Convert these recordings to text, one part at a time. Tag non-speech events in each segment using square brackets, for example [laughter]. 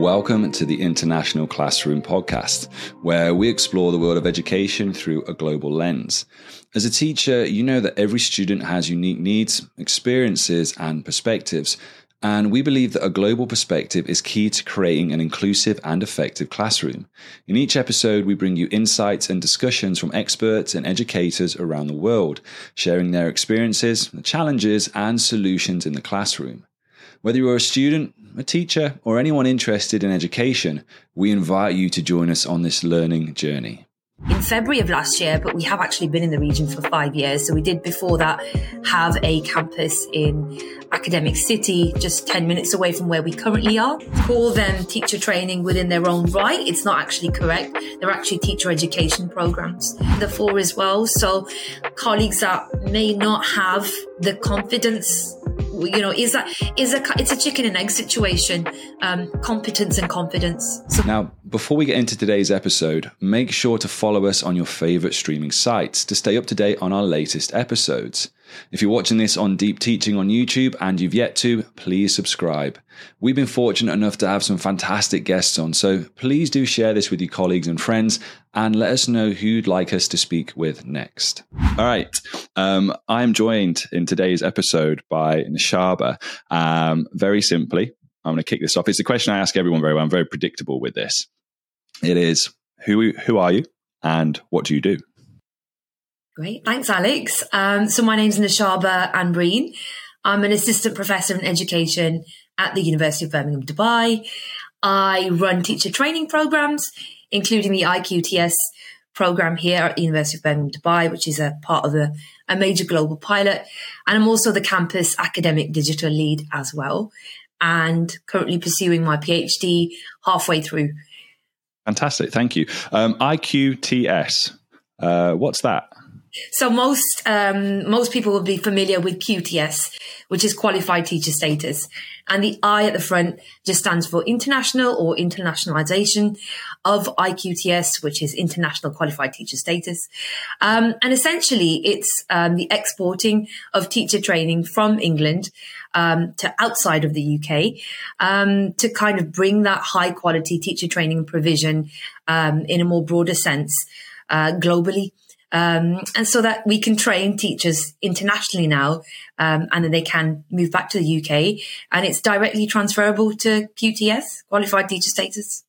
Welcome to the International Classroom Podcast, where we explore the world of education through a global lens. As a teacher, you know that every student has unique needs, experiences, and perspectives. And we believe that a global perspective is key to creating an inclusive and effective classroom. In each episode, we bring you insights and discussions from experts and educators around the world, sharing their experiences, the challenges, and solutions in the classroom. Whether you're a student, a teacher, or anyone interested in education, we invite you to join us on this learning journey. In February of last year, but we have actually been in the region for five years. So we did before that have a campus in Academic City, just 10 minutes away from where we currently are. Call them teacher training within their own right. It's not actually correct. They're actually teacher education programs, the four as well. So colleagues that may not have the confidence you know is that is a it's a chicken and egg situation. Um, competence and confidence. So now before we get into today's episode make sure to follow us on your favorite streaming sites to stay up to date on our latest episodes. If you're watching this on Deep Teaching on YouTube and you've yet to, please subscribe. We've been fortunate enough to have some fantastic guests on, so please do share this with your colleagues and friends and let us know who you'd like us to speak with next. All right. Um, I'm joined in today's episode by Noshaba. Um, very simply, I'm going to kick this off. It's a question I ask everyone very well. I'm very predictable with this. It is who, who are you and what do you do? Great. Thanks, Alex. Um, so my name's Noshaba Anbreen. I'm an assistant professor in education at the University of Birmingham, Dubai. I run teacher training programs, including the IQTS program here at the University of Birmingham, Dubai, which is a part of a, a major global pilot. And I'm also the campus academic digital lead as well, and currently pursuing my PhD halfway through. Fantastic. Thank you. Um, IQTS, uh, what's that? So most um, most people will be familiar with QTS, which is qualified teacher status, and the I at the front just stands for international or internationalization of IQTS, which is international qualified teacher status. Um, and essentially, it's um, the exporting of teacher training from England um, to outside of the UK um, to kind of bring that high quality teacher training provision um, in a more broader sense uh, globally. Um, and so that we can train teachers internationally now, um, and then they can move back to the UK, and it's directly transferable to QTS, qualified teacher status.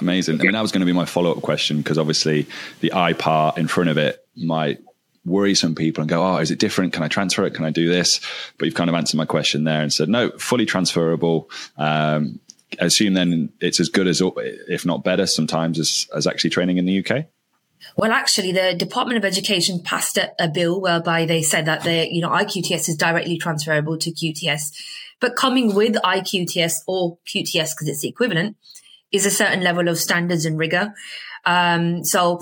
Amazing. I mean, that was going to be my follow up question because obviously the I part in front of it might worry some people and go, oh, is it different? Can I transfer it? Can I do this? But you've kind of answered my question there and said, no, fully transferable. Um, assume then it's as good as, if not better, sometimes as, as actually training in the UK. Well, actually, the Department of Education passed a, a bill whereby they said that the you know IQTS is directly transferable to QTS, but coming with IQTS or QTS because it's the equivalent is a certain level of standards and rigor. Um, so,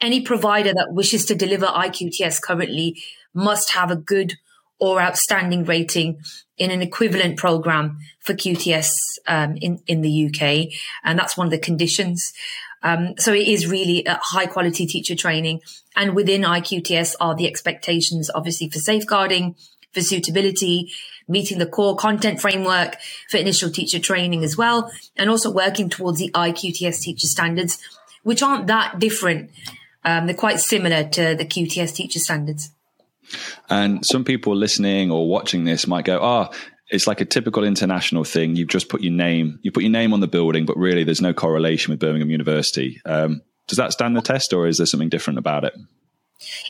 any provider that wishes to deliver IQTS currently must have a good or outstanding rating in an equivalent program for QTS um, in in the UK, and that's one of the conditions. Um, so it is really a high quality teacher training. And within IQTS are the expectations, obviously, for safeguarding, for suitability, meeting the core content framework for initial teacher training as well, and also working towards the IQTS teacher standards, which aren't that different. Um, they're quite similar to the QTS teacher standards. And some people listening or watching this might go, "Ah, oh, it's like a typical international thing. You've just put your name, you put your name on the building, but really there's no correlation with Birmingham University. Um, does that stand the test, or is there something different about it?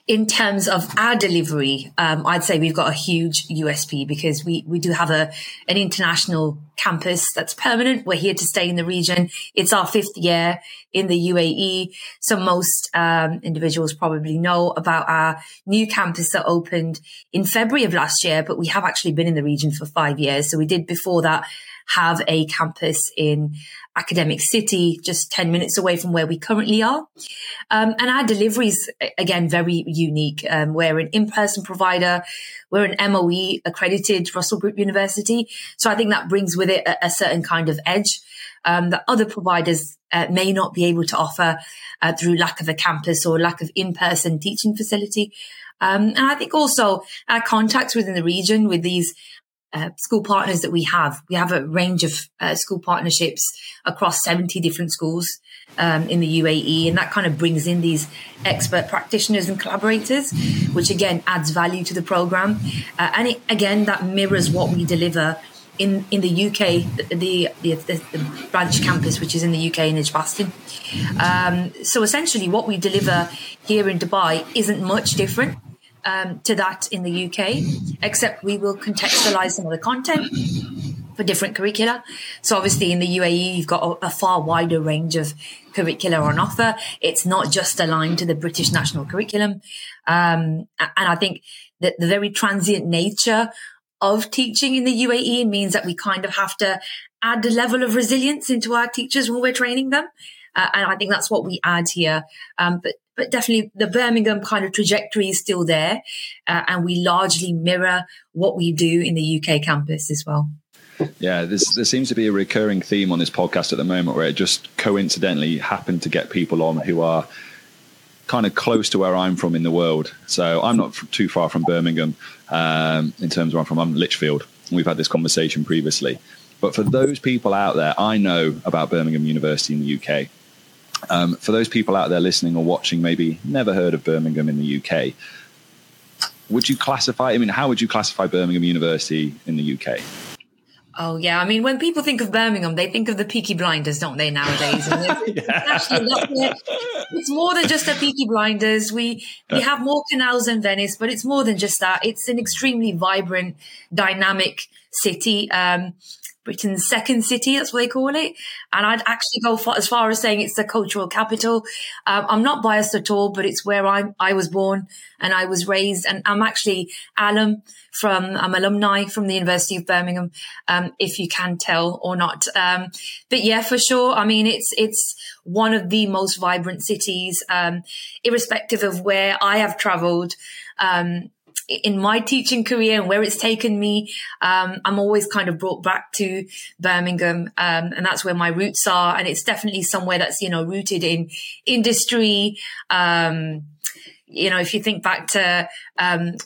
In terms of our delivery, um, I'd say we've got a huge USP because we, we do have a an international campus that's permanent. We're here to stay in the region. It's our fifth year in the UAE. So most um, individuals probably know about our new campus that opened in February of last year, but we have actually been in the region for five years. So we did before that have a campus in academic city, just 10 minutes away from where we currently are. Um, and our delivery is, again, very unique. Um, we're an in-person provider. We're an MOE accredited Russell Group University. So I think that brings with it a, a certain kind of edge um, that other providers uh, may not be able to offer uh, through lack of a campus or lack of in-person teaching facility. Um, and I think also our contacts within the region with these uh, school partners that we have. We have a range of uh, school partnerships across 70 different schools um, in the UAE, and that kind of brings in these expert practitioners and collaborators, which again adds value to the program. Uh, and it, again, that mirrors what we deliver in, in the UK, the, the, the, the branch campus, which is in the UK in Edgbaston. Um, so essentially, what we deliver here in Dubai isn't much different um, to that in the UK, except we will contextualize some of the content for different curricula. So obviously in the UAE, you've got a, a, far wider range of curricula on offer. It's not just aligned to the British national curriculum. Um, and I think that the very transient nature of teaching in the UAE means that we kind of have to add a level of resilience into our teachers when we're training them. Uh, and I think that's what we add here. Um, but but definitely the Birmingham kind of trajectory is still there, uh, and we largely mirror what we do in the UK campus as well. Yeah, there seems to be a recurring theme on this podcast at the moment where it just coincidentally happened to get people on who are kind of close to where I'm from in the world. So I'm not too far from Birmingham um, in terms of where I'm from. I'm Lichfield. We've had this conversation previously. But for those people out there, I know about Birmingham University in the UK. Um, for those people out there listening or watching, maybe never heard of Birmingham in the UK, would you classify? I mean, how would you classify Birmingham University in the UK? Oh yeah, I mean, when people think of Birmingham, they think of the Peaky Blinders, don't they? Nowadays, [laughs] actually, it's more than just the Peaky Blinders. We we have more canals than Venice, but it's more than just that. It's an extremely vibrant, dynamic city. Um, Britain's second city, that's what they call it. And I'd actually go as far as saying it's the cultural capital. Um, I'm not biased at all, but it's where I, I was born and I was raised. And I'm actually alum from, I'm alumni from the University of Birmingham, um, if you can tell or not. Um, but yeah, for sure. I mean, it's, it's one of the most vibrant cities, um, irrespective of where I have traveled. Um, in my teaching career and where it's taken me, um, I'm always kind of brought back to Birmingham, um, and that's where my roots are. And it's definitely somewhere that's you know rooted in industry. Um, you know, if you think back to, um,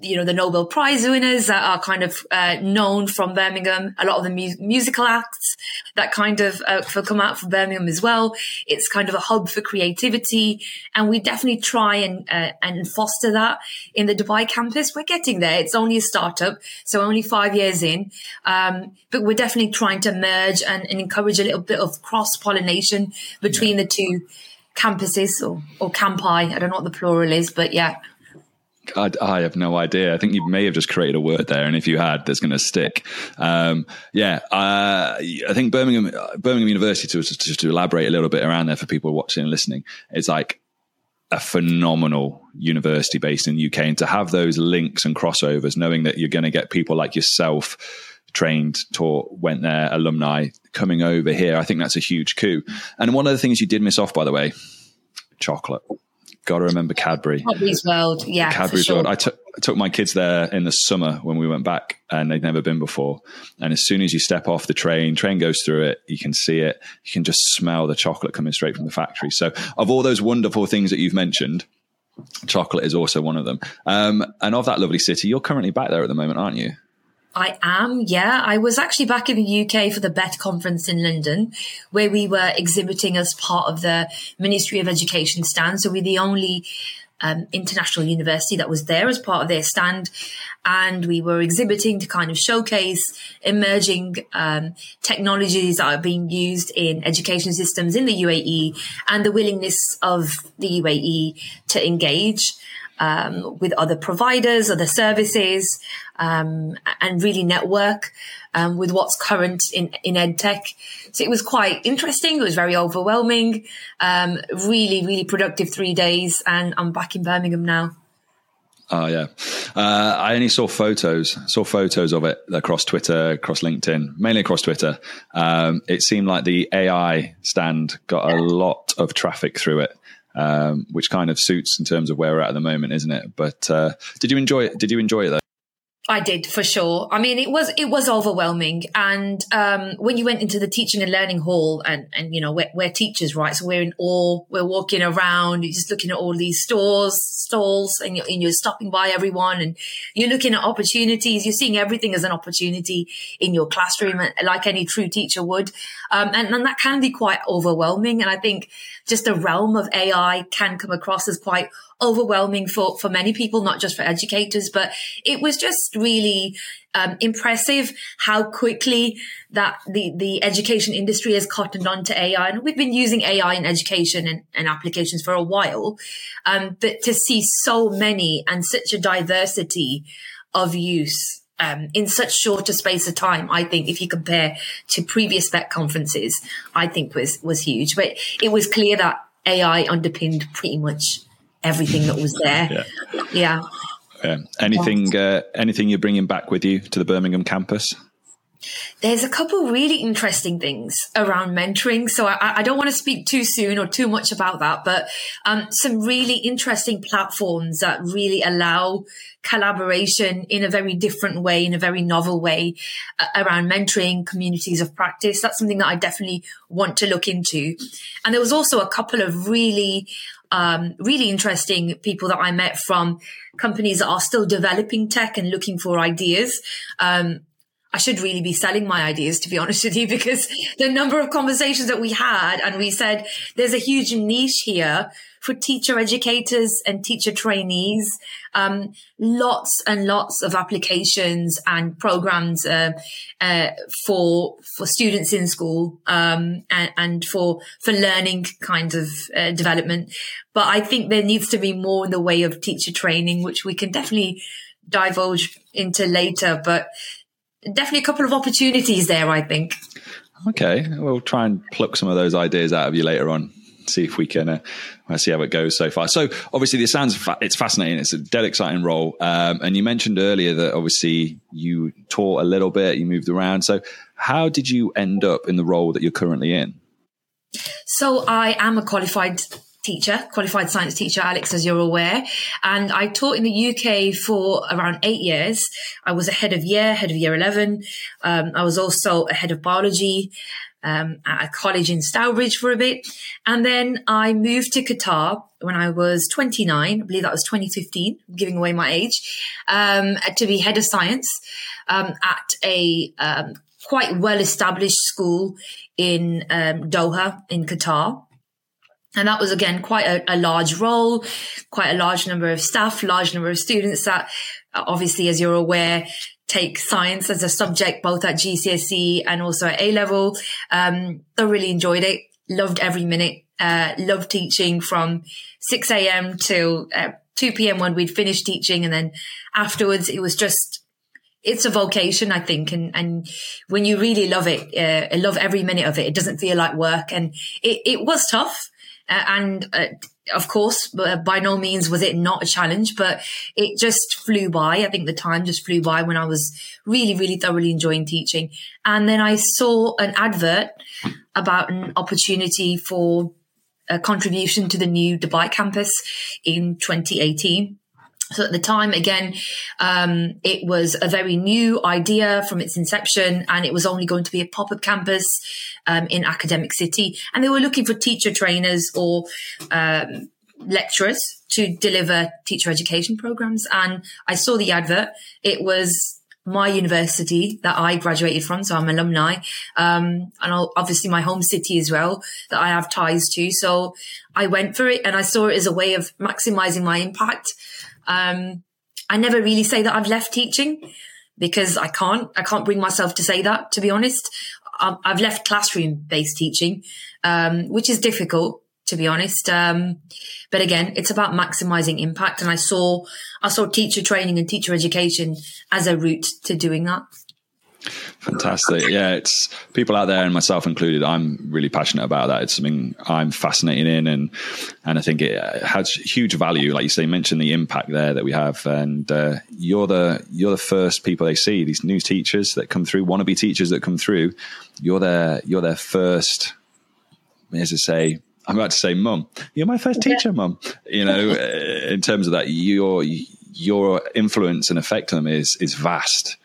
you know, the Nobel Prize winners that are kind of uh, known from Birmingham, a lot of the mu- musical acts that kind of uh, come out from Birmingham as well. It's kind of a hub for creativity, and we definitely try and uh, and foster that in the Dubai campus. We're getting there. It's only a startup, so only five years in, um, but we're definitely trying to merge and, and encourage a little bit of cross pollination between yeah. the two campuses or, or campi. I don't know what the plural is, but yeah. I, I, have no idea. I think you may have just created a word there, and if you had, that's going to stick. Um, yeah, uh, I think Birmingham, Birmingham University, to, just to elaborate a little bit around there for people watching and listening, it's like a phenomenal university based in the UK, and to have those links and crossovers, knowing that you're going to get people like yourself trained, taught, went there, alumni coming over here. I think that's a huge coup. And one of the things you did miss off, by the way, chocolate. Got to remember Cadbury. Cadbury's World, yeah. Cadbury's sure. World. I took I took my kids there in the summer when we went back, and they'd never been before. And as soon as you step off the train, train goes through it. You can see it. You can just smell the chocolate coming straight from the factory. So, of all those wonderful things that you've mentioned, chocolate is also one of them. Um, and of that lovely city, you're currently back there at the moment, aren't you? I am, yeah. I was actually back in the UK for the BETT conference in London, where we were exhibiting as part of the Ministry of Education stand. So we're the only um, international university that was there as part of their stand. And we were exhibiting to kind of showcase emerging um, technologies that are being used in education systems in the UAE and the willingness of the UAE to engage um, with other providers, other services, um, and really network um, with what's current in, in edtech. So it was quite interesting. It was very overwhelming. Um, really, really productive three days, and I'm back in Birmingham now. Oh yeah, uh, I only saw photos. Saw photos of it across Twitter, across LinkedIn, mainly across Twitter. Um, it seemed like the AI stand got a lot of traffic through it um, which kind of suits in terms of where we're at at the moment, isn't it? But uh, did you enjoy it? Did you enjoy it though? I did for sure. I mean, it was it was overwhelming, and um, when you went into the teaching and learning hall, and and you know we're, we're teachers, right? So we're in awe. We're walking around, you're just looking at all these stores, stalls, and you're, and you're stopping by everyone, and you're looking at opportunities. You're seeing everything as an opportunity in your classroom, like any true teacher would, um, and, and that can be quite overwhelming. And I think just the realm of AI can come across as quite overwhelming for, for many people, not just for educators, but it was just really um, impressive how quickly that the, the education industry has cottoned on to AI. And we've been using AI in education and, and applications for a while. Um, but to see so many and such a diversity of use um, in such short a space of time, I think if you compare to previous BETT conferences, I think was was huge. But it was clear that AI underpinned pretty much everything that was there. yeah. yeah. yeah. Anything, uh, anything you're bringing back with you to the Birmingham campus? There's a couple really interesting things around mentoring. So I, I, don't want to speak too soon or too much about that, but um, some really interesting platforms that really allow collaboration in a very different way, in a very novel way uh, around mentoring communities of practice. That's something that I definitely want to look into. And there was also a couple of really um, really interesting people that I met from companies that are still developing tech and looking for ideas. Um, I should really be selling my ideas, to be [laughs] honest with you, because the number of conversations that we had and we said there's a huge niche here for teacher educators and teacher trainees. Um, lots and lots of applications and programs uh, uh, for for students in school um, and, and, for for learning kinds of uh, development. But I think there needs to be more in the way of teacher training, which we can definitely divulge into later. But definitely a couple of opportunities there, I think. Okay, we'll try and pluck some of those ideas out of you later on see if we can uh, see how it goes so far. So obviously, this sounds fa- it's fascinating. It's a dead exciting role. Um, and you mentioned earlier that obviously you taught a little bit, you moved around. So how did you end up in the role that you're currently in? So I am a qualified teacher, qualified science teacher, Alex, as you're aware. And I taught in the UK for around eight years. I was a head of year, head of year 11. Um, I was also a head of biology um, at a college in Stourbridge for a bit. And then I moved to Qatar when I was 29. I believe that was 2015, giving away my age, um, to be head of science um, at a um, quite well established school in um, Doha in Qatar. And that was again quite a, a, large role, quite a large number of staff, large number of students that obviously, as you're aware, take science as a subject, both at GCSE and also at A level. Um, thoroughly enjoyed it. Loved every minute. Uh, loved teaching from 6 a.m. till uh, 2 p.m. when we'd finished teaching. And then afterwards, it was just, it's a vocation, I think. And, and when you really love it, uh, love every minute of it, it doesn't feel like work. And it, it was tough. Uh, and uh, of course, by no means was it not a challenge, but it just flew by. I think the time just flew by when I was really, really thoroughly enjoying teaching. And then I saw an advert about an opportunity for a contribution to the new Dubai campus in 2018. So at the time, again, um, it was a very new idea from its inception, and it was only going to be a pop up campus um, in Academic City. And they were looking for teacher trainers or um, lecturers to deliver teacher education programs. And I saw the advert. It was my university that I graduated from, so I'm alumni, um, and obviously my home city as well that I have ties to. So I went for it, and I saw it as a way of maximizing my impact. Um, I never really say that I've left teaching because I can't. I can't bring myself to say that. To be honest, I've left classroom based teaching, um, which is difficult to be honest. Um, but again, it's about maximizing impact. And I saw, I saw teacher training and teacher education as a route to doing that. Fantastic. Yeah, it's people out there and myself included. I'm really passionate about that. It's something I'm fascinated in, and and I think it has huge value. Like you say, mention the impact there that we have, and uh, you're the you're the first people they see. These new teachers that come through, wannabe teachers that come through. You're their you're their first, as I say, I'm about to say, mum, you're my first teacher, mum. You know, [laughs] in terms of that, you're your influence and effect on them is is vast,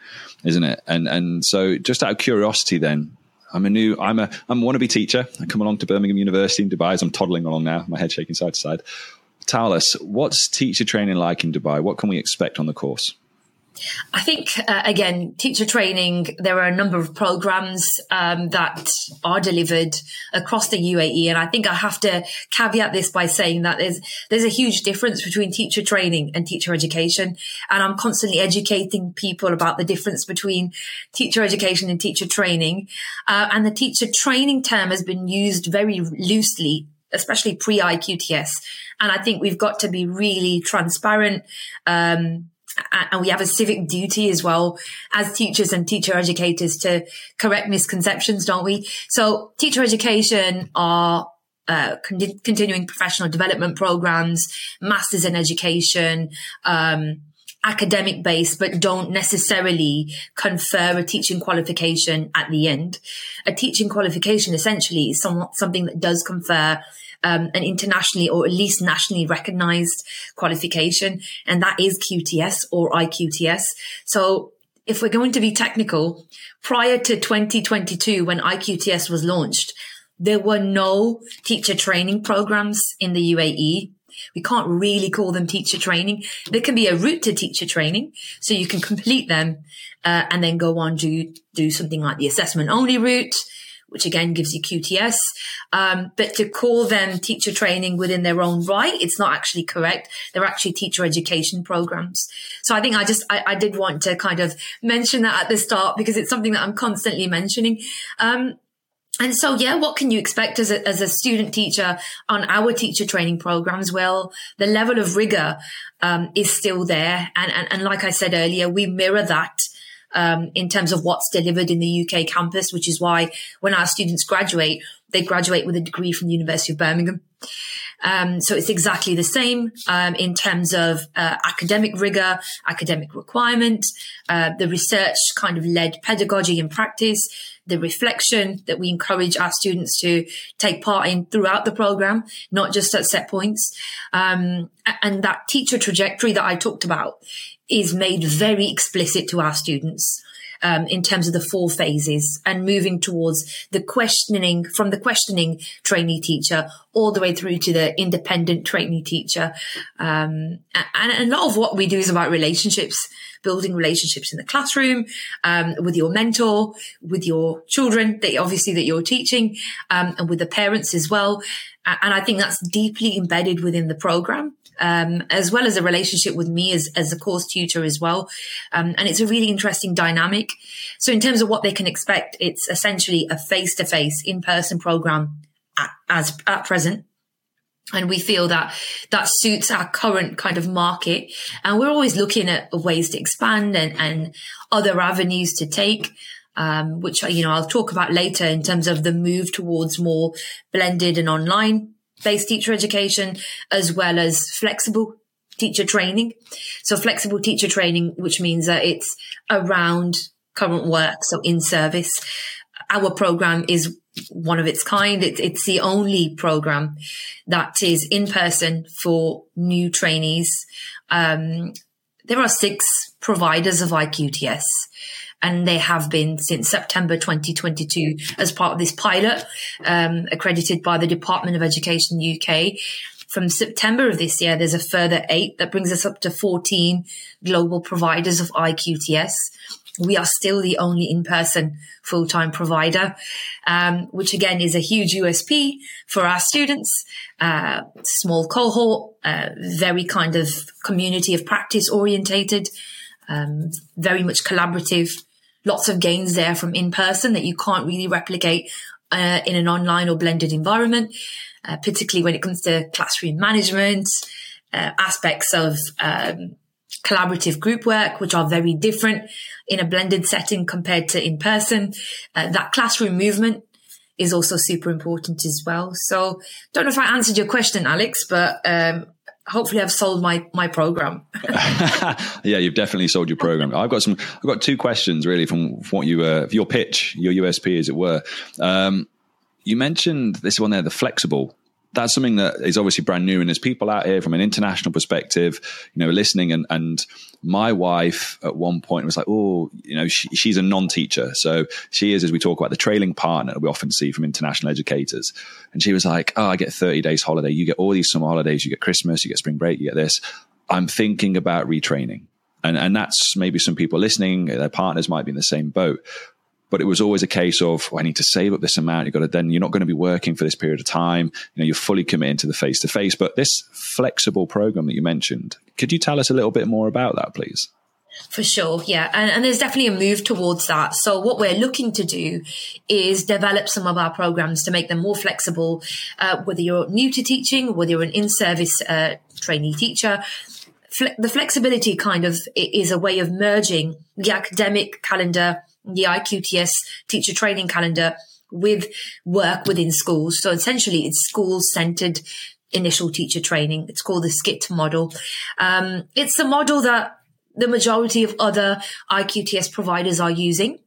isn't it? And and so just out of curiosity, then I'm a new I'm a I'm a wannabe teacher. I come along to Birmingham University in Dubai as I'm toddling along now, my head shaking side to side. Tell us, what's teacher training like in Dubai? What can we expect on the course? I think, uh, again, teacher training, there are a number of programs um, that are delivered across the UAE. And I think I have to caveat this by saying that there's, there's a huge difference between teacher training and teacher education. And I'm constantly educating people about the difference between teacher education and teacher training. Uh, and the teacher training term has been used very loosely especially pre IQTS. And I think we've got to be really transparent, um, and we have a civic duty as well as teachers and teacher educators to correct misconceptions, don't we? So teacher education are uh, con- continuing professional development programs, masters in education, um, academic based, but don't necessarily confer a teaching qualification at the end. A teaching qualification essentially is some, something that does confer um, an internationally or at least nationally recognized qualification, and that is QTS or IQTS. So if we're going to be technical, prior to 2022, when IQTS was launched, there were no teacher training programs in the UAE. We can't really call them teacher training. There can be a route to teacher training, so you can complete them uh, and then go on to do something like the assessment only route, which again gives you QTS. Um, but to call them teacher training within their own right, it's not actually correct. They're actually teacher education programs. So I think I just, I, I did want to kind of mention that at the start because it's something that I'm constantly mentioning. Um, and so, yeah, what can you expect as a, as a student teacher on our teacher training programs? Well, the level of rigor, um, is still there. And, and, and like I said earlier, we mirror that um, in terms of what's delivered in the UK campus, which is why when our students graduate, they graduate with a degree from the University of Birmingham. Um, so it's exactly the same um, in terms of uh, academic rigor, academic requirement, uh, the research kind of led pedagogy and practice, the reflection that we encourage our students to take part in throughout the program, not just at set points, um, and that teacher trajectory that I talked about is made very explicit to our students. Um, in terms of the four phases and moving towards the questioning from the questioning trainee teacher all the way through to the independent trainee teacher. Um, and a lot of what we do is about relationships, building relationships in the classroom, um, with your mentor, with your children that obviously that you're teaching, um, and with the parents as well. And I think that's deeply embedded within the program um, as well as a relationship with me as, as a course tutor as well. Um, and it's a really interesting dynamic. So in terms of what they can expect, it's essentially a face to face in person program at, as at present. And we feel that that suits our current kind of market. And we're always looking at ways to expand and, and other avenues to take. Um, which you know I'll talk about later in terms of the move towards more blended and online based teacher education as well as flexible teacher training. So flexible teacher training, which means that it's around current work. So in service, our program is one of its kind. It, it's the only program that is in person for new trainees. Um, there are six providers of IQTS and they have been since September 2022 as part of this pilot um, accredited by the Department of Education UK. From September of this year, there's a further eight that brings us up to 14 global providers of IQTS. We are still the only in-person full-time provider, um, which again is a huge USP for our students. Uh, small cohort, uh, very kind of community of practice orientated, um, very much collaborative lots of gains there from in person that you can't really replicate uh, in an online or blended environment, uh, particularly when it comes to classroom management, uh, aspects of um, collaborative group work, which are very different in a blended setting compared to in person. Uh, that classroom movement is also super important as well. So, don't know if I answered your question, Alex, but um, hopefully I've sold my my program. [laughs] [laughs] yeah, you've definitely sold your program. I've got some. I've got two questions really from, from what you were uh, your pitch, your USP, as it were. Um, you mentioned this one there, the flexible that's something that is obviously brand new. And there's people out here from an international perspective, you know, listening. And, and my wife at one point was like, oh, you know, she, she's a non teacher. So she is, as we talk about, the trailing partner we often see from international educators. And she was like, oh, I get 30 days holiday. You get all these summer holidays. You get Christmas, you get spring break, you get this. I'm thinking about retraining. And, and that's maybe some people listening, their partners might be in the same boat but it was always a case of well, I need to save up this amount. You've got to then you're not going to be working for this period of time. You know, you're fully committed to the face to face. But this flexible program that you mentioned, could you tell us a little bit more about that, please? For sure, yeah. And, and, there's definitely a move towards that. So what we're looking to do is develop some of our programs to make them more flexible, uh, whether you're new to teaching, whether you're an in-service uh, trainee teacher. Fle- the flexibility kind of is a way of merging the academic calendar the IQTS teacher training calendar with work within schools. So essentially it's school centered initial teacher training. It's called the SCITT model. Um, it's the model that the majority of other IQTS providers are using.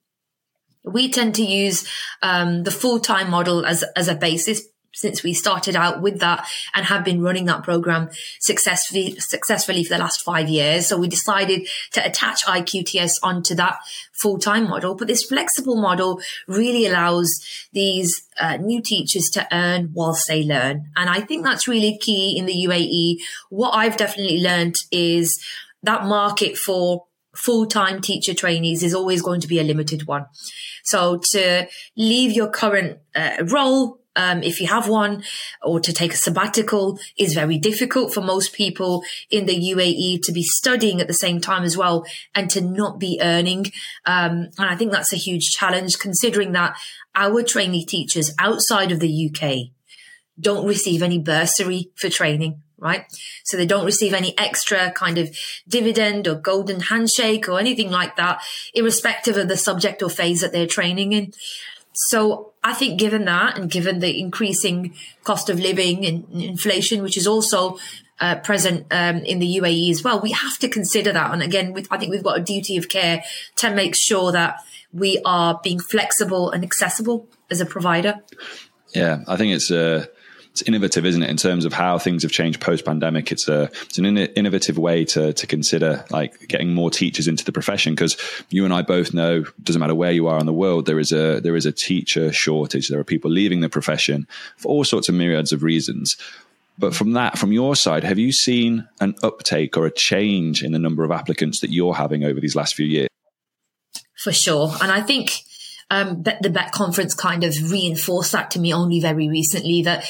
We tend to use um, the full time model as as a basis since we started out with that and have been running that program successfully successfully for the last five years. So we decided to attach IQTS onto that full time model. But this flexible model really allows these uh, new teachers to earn whilst they learn, and I think that's really key in the UAE. What I've definitely learned is that market for full time teacher trainees is always going to be a limited one. So to leave your current uh, role um, if you have one, or to take a sabbatical is very difficult for most people in the UAE to be studying at the same time as well and to not be earning. Um, and I think that's a huge challenge considering that our trainee teachers outside of the UK don't receive any bursary for training right? So they don't receive any extra kind of dividend or golden handshake or anything like that, irrespective of the subject or phase that they're training in. So I think given that and given the increasing cost of living and inflation, which is also uh, present um, in the UAE as well, we have to consider that. And again, I think we've got a duty of care to make sure that we are being flexible and accessible as a provider. Yeah, I think it's a it's innovative, isn't it, in terms of how things have changed post pandemic? It's a it's an in- innovative way to to consider like getting more teachers into the profession because you and I both know doesn't matter where you are in the world there is a there is a teacher shortage. There are people leaving the profession for all sorts of myriads of reasons. But from that, from your side, have you seen an uptake or a change in the number of applicants that you're having over these last few years? For sure, and I think um, the BETT conference kind of reinforced that to me only very recently that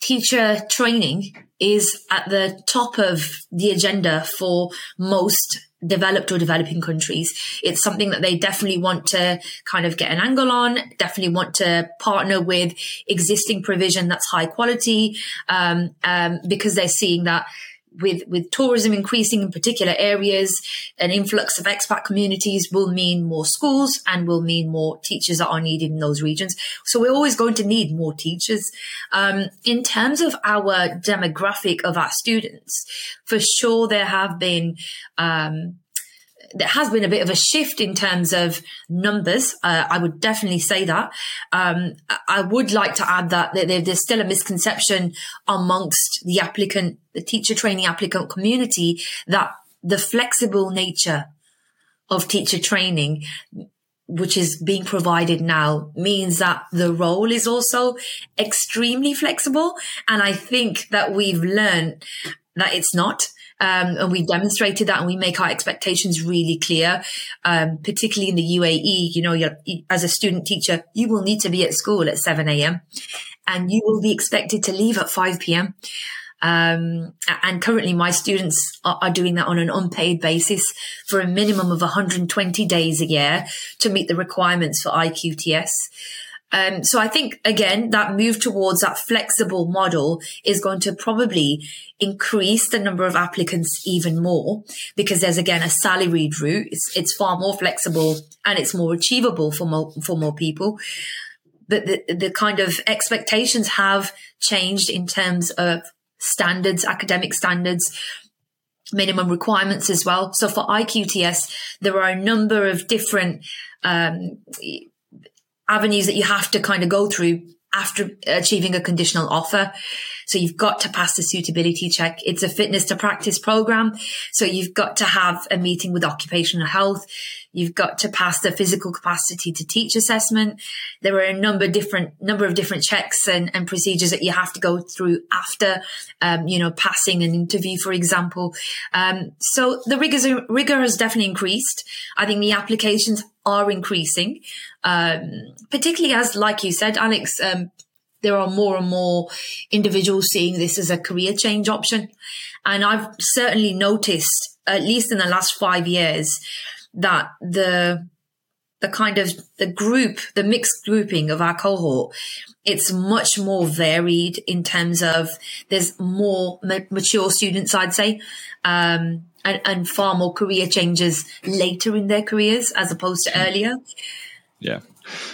teacher training is at the top of the agenda for most developed or developing countries. It's something that they definitely want to kind of get an angle on, definitely want to partner with existing provision that's high quality, um, um, because they're seeing that with with tourism increasing in particular areas, an influx of expat communities will mean more schools and will mean more teachers that are needed in those regions. So we're always going to need more teachers. Um, in terms of our demographic of our students, for sure there have been um, there has been a bit of a shift in terms of numbers. Uh, I would definitely say that. Um, I would like to add that there's still a misconception amongst the applicant, the teacher training applicant community that the flexible nature of teacher training which is being provided now means that the role is also extremely flexible. And I think that we've learned that it's not. Um, and we demonstrated that and we make our expectations really clear, um, particularly in the UAE. You know, as a student teacher, you will need to be at school at 7 a.m. and you will be expected to leave at 5 p.m. Um, and currently my students are, are, doing that on an unpaid basis for a minimum of 120 days a year to meet the requirements for IQTS. Um, so I think again, that move towards that flexible model is going to probably increase the number of applicants even more because there's again a salaried route. It's, it's far more flexible and it's more achievable for more, for more people. But the, the kind of expectations have changed in terms of standards, academic standards, minimum requirements as well. So for IQTS, there are a number of different, um, avenues that you have to kind of go through after achieving a conditional offer. So you've got to pass the suitability check. It's a fitness to practice program. So you've got to have a meeting with occupational health. You've got to pass the physical capacity to teach assessment. There are a number of different number of different checks and, and procedures that you have to go through after, um, you know, passing an interview, for example. Um, so the rigor rigor has definitely increased. I think the applications are increasing, um, particularly as, like you said, Alex, um, there are more and more individuals seeing this as a career change option. And I've certainly noticed, at least in the last five years, that the the kind of the group, the mixed grouping of our cohort, it's much more varied in terms of there's more ma- mature students, I'd say, um, and, and far more career changes later in their careers as opposed to earlier. Yeah.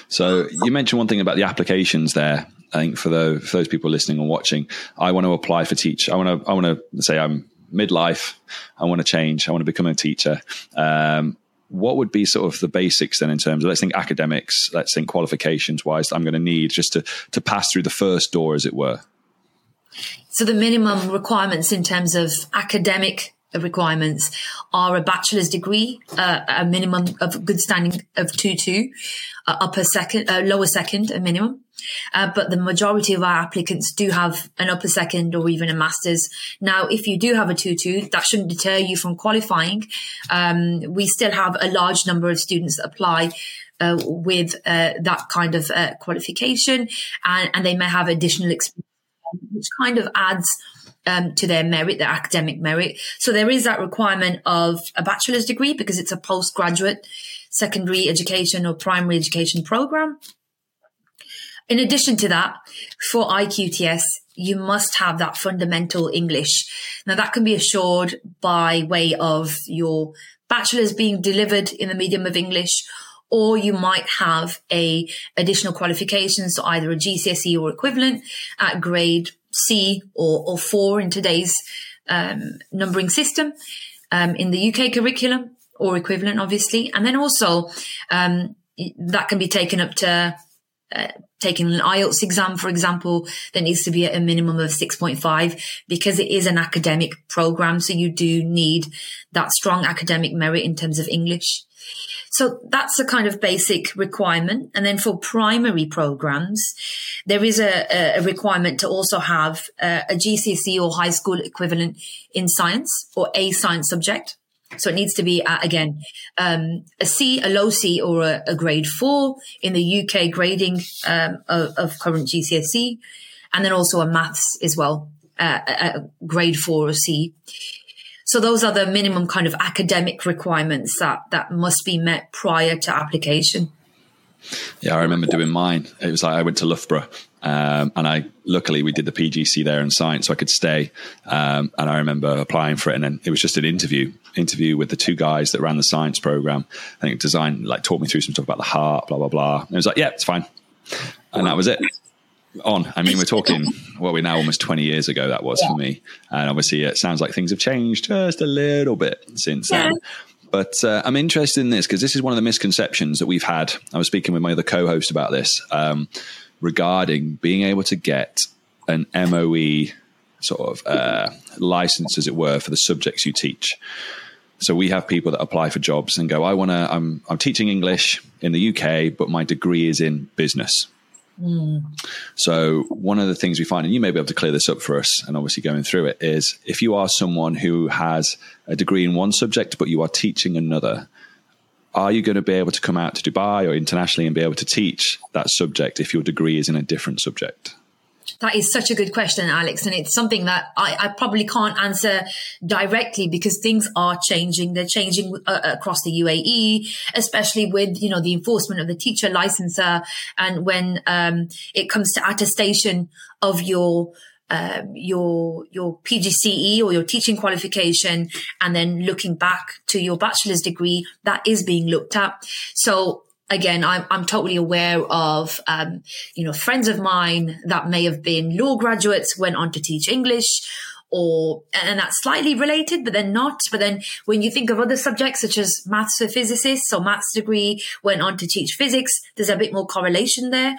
So you mentioned one thing about the applications there. I think for those for those people listening and watching, I want to apply for teach. I want to I want to say I'm midlife. I want to change. I want to become a teacher. Um, what would be sort of the basics then in terms of let's think academics, let's think qualifications wise I'm going to need just to to pass through the first door, as it were. So the minimum requirements in terms of academic requirements are a bachelor's degree, uh, a minimum of good standing of two two, uh, upper second, uh, lower second, a minimum. Uh, but the majority of our applicants do have an upper second or even a master's. Now, if you do have a 2-2, that shouldn't deter you from qualifying. Um, we still have a large number of students that apply uh, with uh, that kind of uh, qualification and, and, they may have additional experience, which kind of adds um, to their merit, their academic merit. So there is that requirement of a bachelor's degree because it's a postgraduate secondary education or primary education program. In addition to that, for IQTS, you must have that fundamental English. Now that can be assured by way of your bachelor's being delivered in the medium of English, or you might have a additional qualification, so either a GCSE or equivalent at grade C or, or four in today's um, numbering system um, in the UK curriculum or equivalent, obviously. And then also um, that can be taken up to uh, taking an IELTS exam, for example, there needs to be a minimum of 6.5 because it is an academic program. So you do need that strong academic merit in terms of English. So that's a kind of basic requirement. And then for primary programs, there is a, a requirement to also have uh, a, a GCSE or high school equivalent in science or a science subject. So it needs to be again um, a C, a low C, or a, a grade four in the UK grading um, of, of, current GCSE, and then also a maths as well, uh, a, grade four or C. So those are the minimum kind of academic requirements that that must be met prior to application. Yeah, I remember doing mine. It was like I went to Loughborough um, and I luckily we did the PGC there in science, so I could stay. Um, and I remember applying for it, and then it was just an interview interview with the two guys that ran the science program. I think design like taught me through some stuff about the heart, blah blah blah. And it was like, yeah, it's fine, and that was it. On, I mean, we're talking well, we're now almost twenty years ago. That was yeah. for me, and obviously, it sounds like things have changed just a little bit since yeah. then. But uh, I'm interested in this because this is one of the misconceptions that we've had. I was speaking with my other co-host about this. Um, regarding being able to get an MOE sort of uh, license, as it were, for the subjects you teach. So we have people that apply for jobs and go, "I want to. I'm I'm teaching English in the UK, but my degree is in business." Mm. So one of the things we find, and you may be able to clear this up for us, and obviously going through it, is if you are someone who has a degree in one subject but you are teaching another, are you going to be able to come out to Dubai or internationally and be able to teach that subject if your degree is in a different subject? That is such a good question, Alex. And it's something that I, I probably can't answer directly because things are changing. They're changing uh, across the UAE, especially with, you know, the enforcement of the teacher licensor. And when um, it comes to attestation of your um, your your PGCE or your teaching qualification, and then looking back to your bachelor's degree, that is being looked at. So again, I'm, I'm totally aware of, um, you know, friends of mine that may have been law graduates went on to teach English or, and that's slightly related, but then not. But then when you think of other subjects such as maths for physicists or maths degree went on to teach physics, there's a bit more correlation there.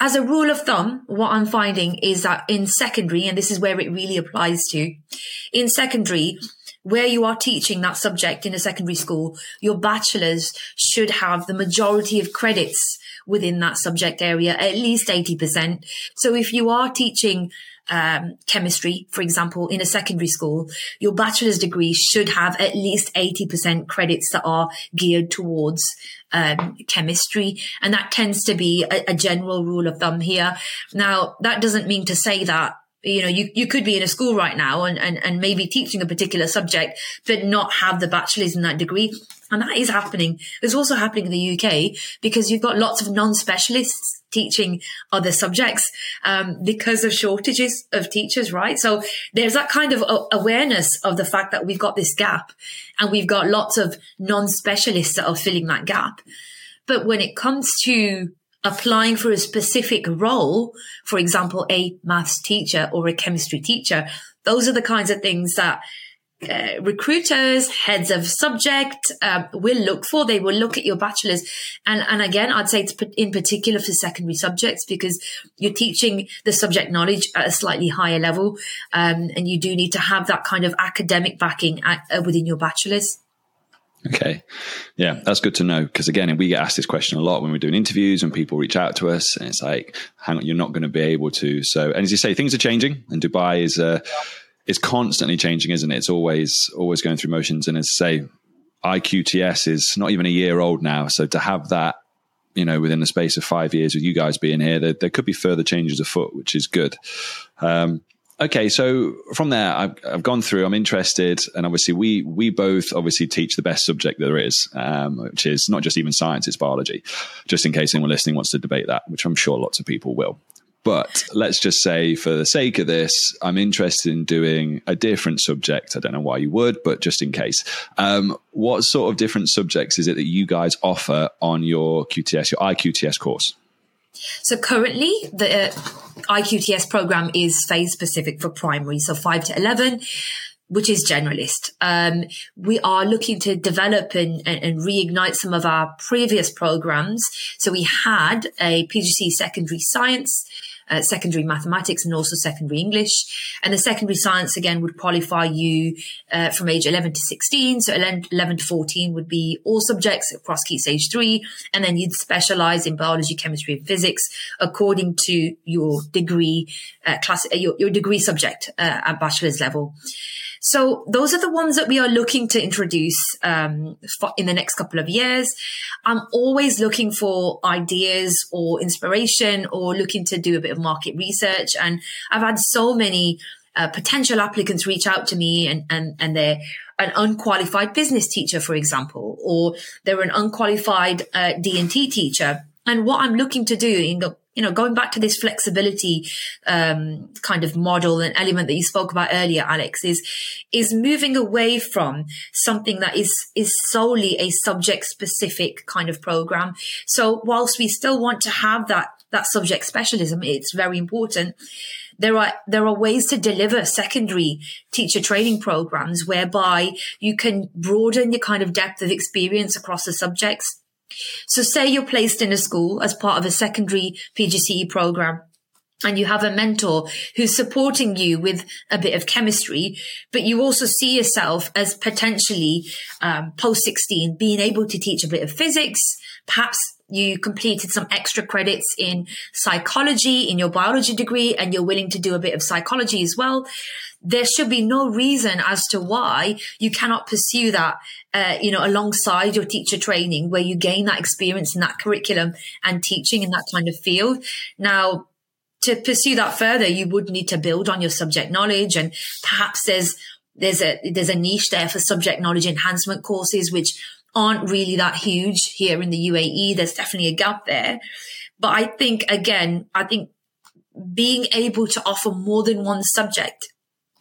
as a rule of thumb, what I'm finding is that in secondary, and this is where it really applies to, in secondary, where you are teaching that subject in a secondary school, your bachelor's should have the majority of credits within that subject area, at least 80%. So if you are teaching um, chemistry, for example, in a secondary school, your bachelor's degree should have at least 80% credits that are geared towards um, chemistry. And that tends to be a, a general rule of thumb here. Now, that doesn't mean to say that you know, you, you could be in a school right now and, and, and maybe teaching a particular subject, but not have the bachelor's in that degree. And that is happening. It's also happening in the UK because you've got lots of non-specialists teaching other subjects um, because of shortages of teachers, right? So there's that kind of awareness of the fact that we've got this gap and we've got lots of non-specialists that are filling that gap. But when it comes to applying for a specific role, for example, a maths teacher or a chemistry teacher, those are the kinds of things that uh, recruiters, heads of subject uh, will look for. They will look at your bachelor's, and and again, I'd say it's in particular for secondary subjects because you're teaching the subject knowledge at a slightly higher level, um, and you do need to have that kind of academic backing at, uh, within your bachelor's. Okay. Yeah, that's good to know. Because again, we get asked this question a lot when we're doing interviews and people reach out to us and it's like, hang on, you're not going to be able to. So, and as you say, things are changing and Dubai is, uh, it's constantly changing, isn't it? It's always always going through motions. And as I say, IQTS is not even a year old now. So to have that, you know, within the space of five years with you guys being here, there, there could be further changes afoot, which is good. Um, okay, so from there, I've, I've, gone through. I'm interested, and obviously, we we both obviously teach the best subject there is, um, which is not just even science; it's biology. Just in case anyone listening wants to debate that, which I'm sure lots of people will. But let's just say, for the sake of this, I'm interested in doing a different subject. I don't know why you would, but just in case. Um, what sort of different subjects is it that you guys offer on your QTS, your IQTS course? So currently, the uh, IQTS program is phase specific for primary, so 5 to 11 which is generalist. Um, we are looking to develop and, and, and, reignite some of our previous programs. So we had a PGCE secondary science, uh, secondary mathematics and also secondary English. And the secondary science again would qualify you uh, from age 11 to 16. So 11, 11, to 14 would be all subjects across key stage three. And then you'd specialize in biology, chemistry and physics according to your degree, uh, class, uh, your, your degree subject uh, at bachelor's level. So those are the ones that we are looking to introduce um, in the next couple of years. I'm always looking for ideas or inspiration or looking to do a bit of market research. And I've had so many uh, potential applicants reach out to me and, and, and they're an unqualified business teacher, for example, or they're an unqualified uh, D&T teacher. And what I'm looking to do in the you know, going back to this flexibility um, kind of model and element that you spoke about earlier, Alex, is is moving away from something that is is solely a subject specific kind of program. So whilst we still want to have that that subject specialism, it's very important. There are there are ways to deliver secondary teacher training programs whereby you can broaden your kind of depth of experience across the subjects so say you're placed in a school as part of a secondary PGCE program and you have a mentor who's supporting you with a bit of chemistry, but you also see yourself as potentially um, post 16 being able to teach a bit of physics. Perhaps you completed some extra credits in psychology in your biology degree and you're willing to do a bit of psychology as well there should be no reason as to why you cannot pursue that, uh, you know, alongside your teacher training where you gain that experience in that curriculum and teaching in that kind of field. Now, to pursue that further, you would need to build on your subject knowledge and perhaps there's, there's a, there's a niche there for subject knowledge enhancement courses, which aren't really that huge here in the UAE. There's definitely a gap there. But I think, again, I think being able to offer more than one subject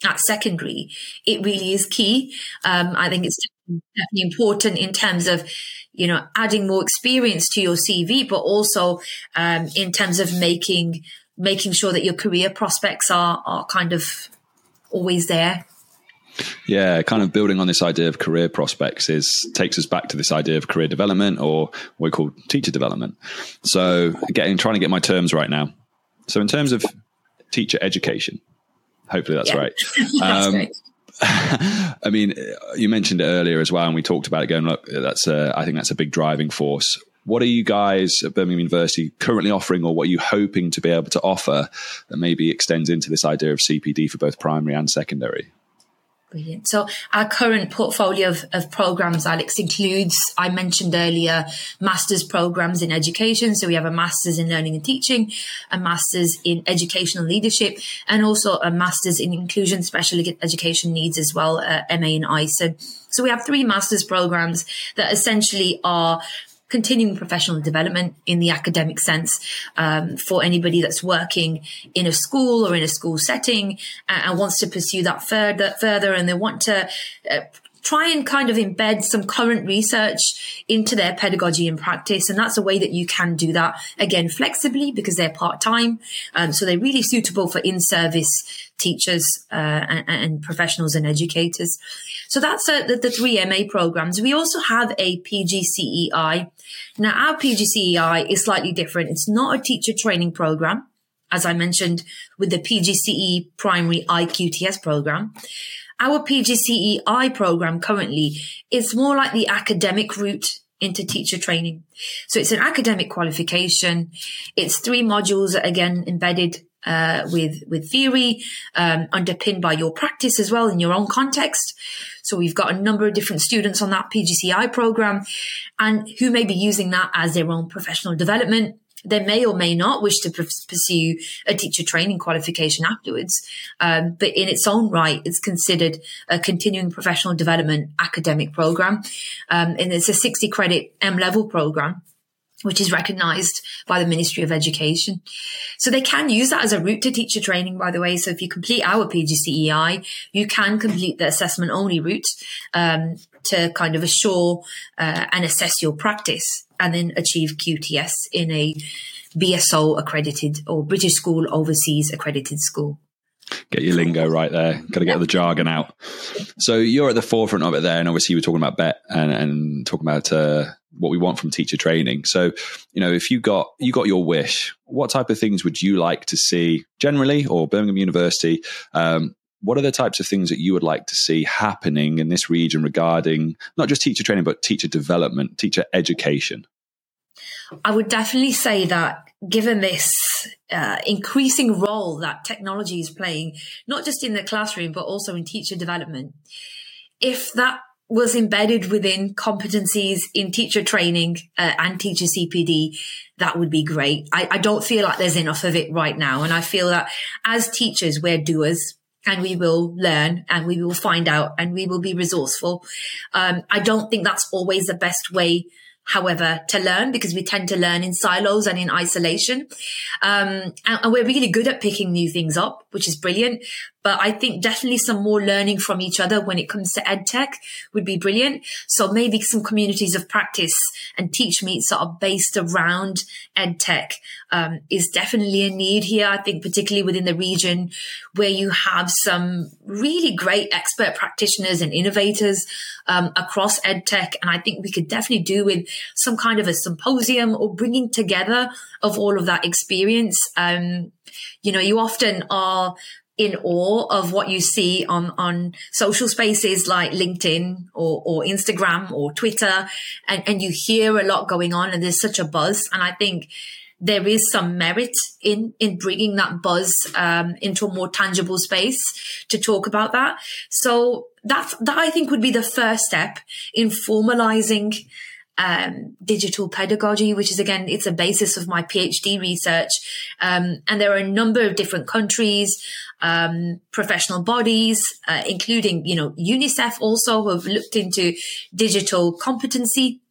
at secondary, it really is key. Um, I think it's definitely important in terms of, you know, adding more experience to your CV, but also um, in terms of making making sure that your career prospects are are kind of always there. Yeah, kind of building on this idea of career prospects is takes us back to this idea of career development or what we call teacher development. So, getting trying to get my terms right now. So, in terms of teacher education, hopefully that's Yeah. right. [laughs] That's Um. [laughs] I mean, you mentioned it earlier as well, and we talked about it. Going, look, that's a, I think that's a big driving force. What are you guys at Birmingham University currently offering, or what are you hoping to be able to offer that maybe extends into this idea of CPD for both primary and secondary? Brilliant. So our current portfolio of, of programs, Alex, includes, I mentioned earlier, master's programs in education. So we have a master's in learning and teaching, a master's in educational leadership, and also a master's in inclusion special education needs as well, uh, MA in ISA. So we have three master's programs that essentially are continuing professional development in the academic sense um, for anybody that's working in a school or in a school setting and, and wants to pursue that further further and they want to uh, try and kind of embed some current research into their pedagogy and practice and that's a way that you can do that again flexibly because they're part-time um, so they're really suitable for in-service teachers uh, and, and professionals and educators so that's uh, the, the three MA programs. We also have a PGCEI. Now, our PGCEI is slightly different. It's not a teacher training program, as I mentioned with the PGCE primary IQTS program. Our PGCEI program currently is more like the academic route into teacher training. So it's an academic qualification. It's three modules, again, embedded uh, with with theory, um, underpinned by your practice as well in your own context. So we've got a number of different students on that PGCEI program, and who may be using that as their own professional development. They may or may not wish to pursue a teacher training qualification afterwards, um, but in its own right, it's considered a continuing professional development academic program, um, and it's a sixty credit M level program which is recognized by the Ministry of Education. So they can use that as a route to teacher training, by the way. So if you complete our PGCEI, you can complete the assessment only route um, to kind of assure uh, and assess your practice and then achieve QTS in a BSO accredited or British School Overseas accredited school. Get your lingo right there. Got to get the jargon out. So you're at the forefront of it there, and obviously you were talking about BETT and, and talking about uh, what we want from teacher training. So, you know, if you got you got your wish, what type of things would you like to see generally, or Birmingham University? Um, what are the types of things that you would like to see happening in this region regarding not just teacher training, but teacher development, teacher education? I would definitely say that given this uh, increasing role that technology is playing, not just in the classroom, but also in teacher development, if that was embedded within competencies in teacher training uh, and teacher CPD, that would be great. I, I don't feel like there's enough of it right now. And I feel that as teachers, we're doers and we will learn and we will find out and we will be resourceful. Um, I don't think that's always the best way however, to learn because we tend to learn in silos and in isolation. Um, and, and, we're really good at picking new things up, which is brilliant. But I think definitely some more learning from each other when it comes to ed tech would be brilliant. So maybe some communities of practice and teach meets that are based around ed tech um, is definitely a need here. I think particularly within the region where you have some really great expert practitioners and innovators um, across ed tech. And I think we could definitely do with some kind of a symposium or bringing together of all of that experience. Um, you know, you often are in awe of what you see on, on social spaces like LinkedIn or, or Instagram or Twitter. And, and you hear a lot going on and there's such a buzz. And I think there is some merit in, in bringing that buzz, um, into a more tangible space to talk about that. So that's, that I think would be the first step in formalizing um, digital pedagogy, which is again, it's a basis of my PhD research. Um, and there are a number of different countries, um, professional bodies, uh, including, you know, UNICEF also have looked into digital competency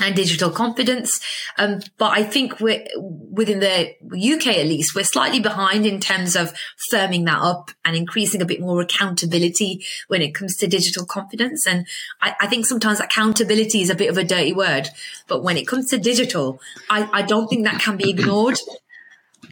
and digital confidence. Um, but I think we're within the UK at least, we're slightly behind in terms of firming that up and increasing a bit more accountability when it comes to digital confidence. And I, I think sometimes accountability is a bit of a dirty word, but when it comes to digital, I, I don't think that can be ignored.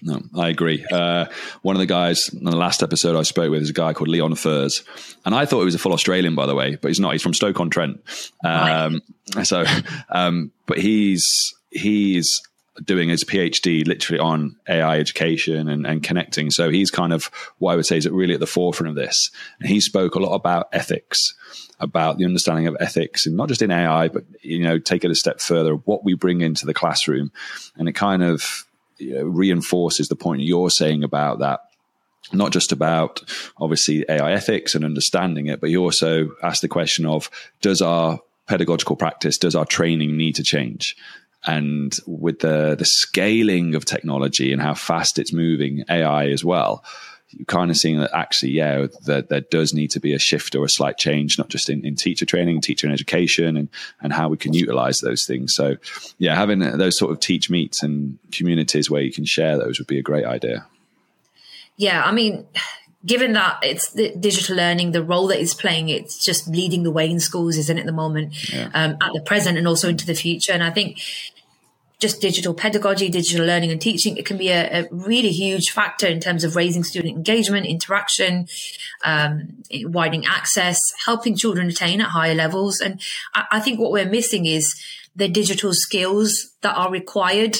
No, I agree. Uh, one of the guys in the last episode I spoke with is a guy called Leon Furze, and I thought he was a full Australian, by the way, but he's not. He's from Stoke on Trent. Um, right. So, um, but he's he's doing his PhD literally on AI education and, and connecting. So he's kind of what I would say is really at the forefront of this. And he spoke a lot about ethics, about the understanding of ethics, and not just in AI, but you know, take it a step further, what we bring into the classroom, and it kind of know, reinforces the point you're saying about that not just about obviously AI ethics and understanding it, but you also ask the question of does our pedagogical practice, does our training need to change? And with the the scaling of technology and how fast it's moving, AI as well, you're kind of seeing that actually, yeah, that there does need to be a shift or a slight change, not just in, in teacher training, teacher and education, and and how we can utilize those things. So, yeah, having those sort of teach meets and communities where you can share those would be a great idea. Yeah, I mean, given that it's the digital learning, the role that it's playing, it's just leading the way in schools, isn't it, at the moment, yeah. um, at the present and also into the future. And I think just digital pedagogy, digital learning and teaching, it can be a, a really huge factor in terms of raising student engagement, interaction, um, widening access, helping children attain at higher levels. And I, I think what we're missing is the digital skills that are required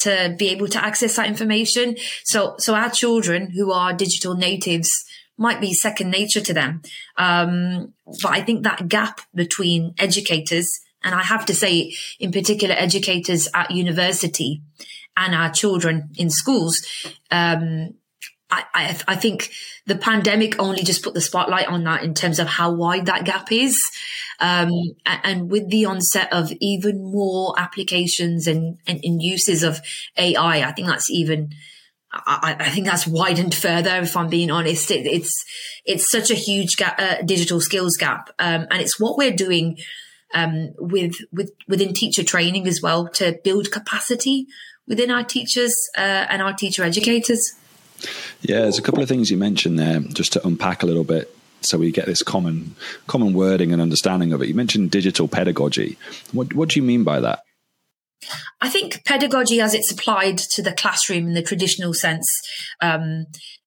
to be able to access that information. So, so our children who are digital natives might be second nature to them. Um, but I think that gap between educators, and I have to say, in particular, educators at university and our children in schools, um, I, I, I, think the pandemic only just put the spotlight on that in terms of how wide that gap is. Um, and, with the onset of even more applications and, and, and uses of AI, I think that's even, I, I, think that's widened further. If I'm being honest, it, it's it's such a huge gap, uh, digital skills gap, um, and it's what we're doing um, with with within teacher training as well to build capacity within our teachers uh, and our teacher educators. Yeah, there's a couple of things you mentioned there, just to unpack a little bit so we get this common common wording and understanding of it. You mentioned digital pedagogy. What what do you mean by that? I think pedagogy, as it's applied to the classroom in the traditional sense, um,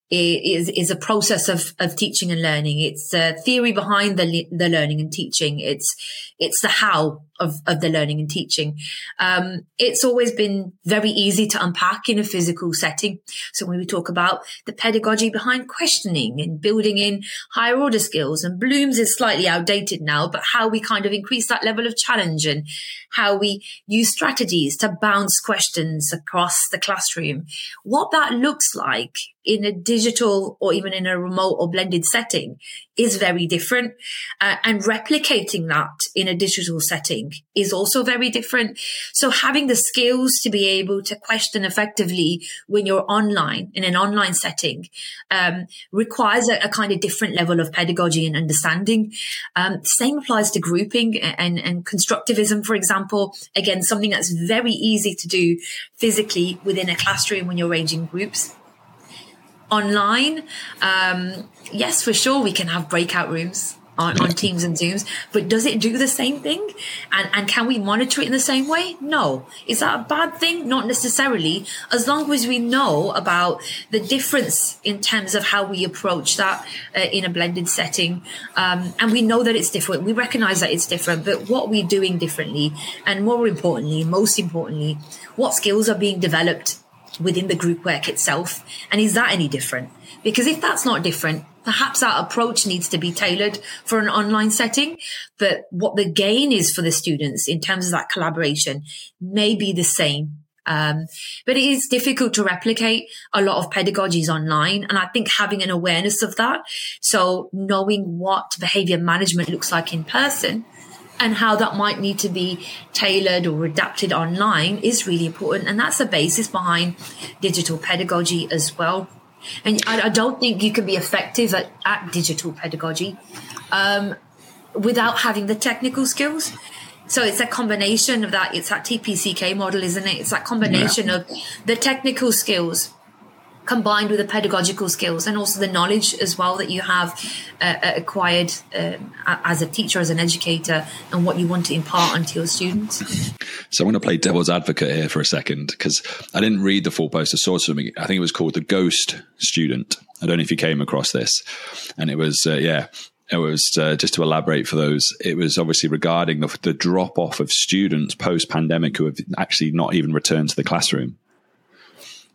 is is a process of of teaching and learning. It's a theory behind the the learning and teaching. It's it's the how of, of the learning and teaching. Um, it's always been very easy to unpack in a physical setting. So when we talk about the pedagogy behind questioning and building in higher order skills and Bloom's is slightly outdated now, but how we kind of increase that level of challenge and how we use strategies to bounce questions across the classroom. What that looks like in a digital or even in a remote or blended setting is very different. Uh, and replicating that in a digital setting is also very different. So having the skills to be able to question effectively when you're online in an online setting um, requires a, a, kind of different level of pedagogy and understanding. Um, same applies to grouping and, and constructivism, for example. Again, something that's very easy to do physically within a classroom when you're arranging groups online, um, yes, for sure, we can have breakout rooms on, on, Teams and Zooms, but does it do the same thing? And, and can we monitor it in the same way? No. Is that a bad thing? Not necessarily. As long as we know about the difference in terms of how we approach that uh, in a blended setting. Um, and we know that it's different. We recognize that it's different, but what we're doing differently. And more importantly, most importantly, what skills are being developed within the group work itself? And is that any different? Because if that's not different, perhaps our approach needs to be tailored for an online setting. But what the gain is for the students in terms of that collaboration may be the same. Um, but it is difficult to replicate a lot of pedagogies online. And I think having an awareness of that. So knowing what behavior management looks like in person and how that might need to be tailored or adapted online is really important. And that's the basis behind digital pedagogy as well. And I, I don't think you can be effective at, at digital pedagogy um, without having the technical skills. So it's a combination of that. It's that TPCK model, isn't it? It's that combination yeah. of the technical skills combined with the pedagogical skills and also the knowledge as well that you have uh, uh acquired uh, as a teacher, as an educator, and what you want to impart onto your students. So I'm going to play devil's advocate here for a second because I didn't read the full post. I saw something. I think it was called the Ghost Student. I don't know if you came across this, and it was uh, yeah it was uh, just to elaborate for those. It was obviously regarding the, the drop off of students post pandemic who have actually not even returned to the classroom.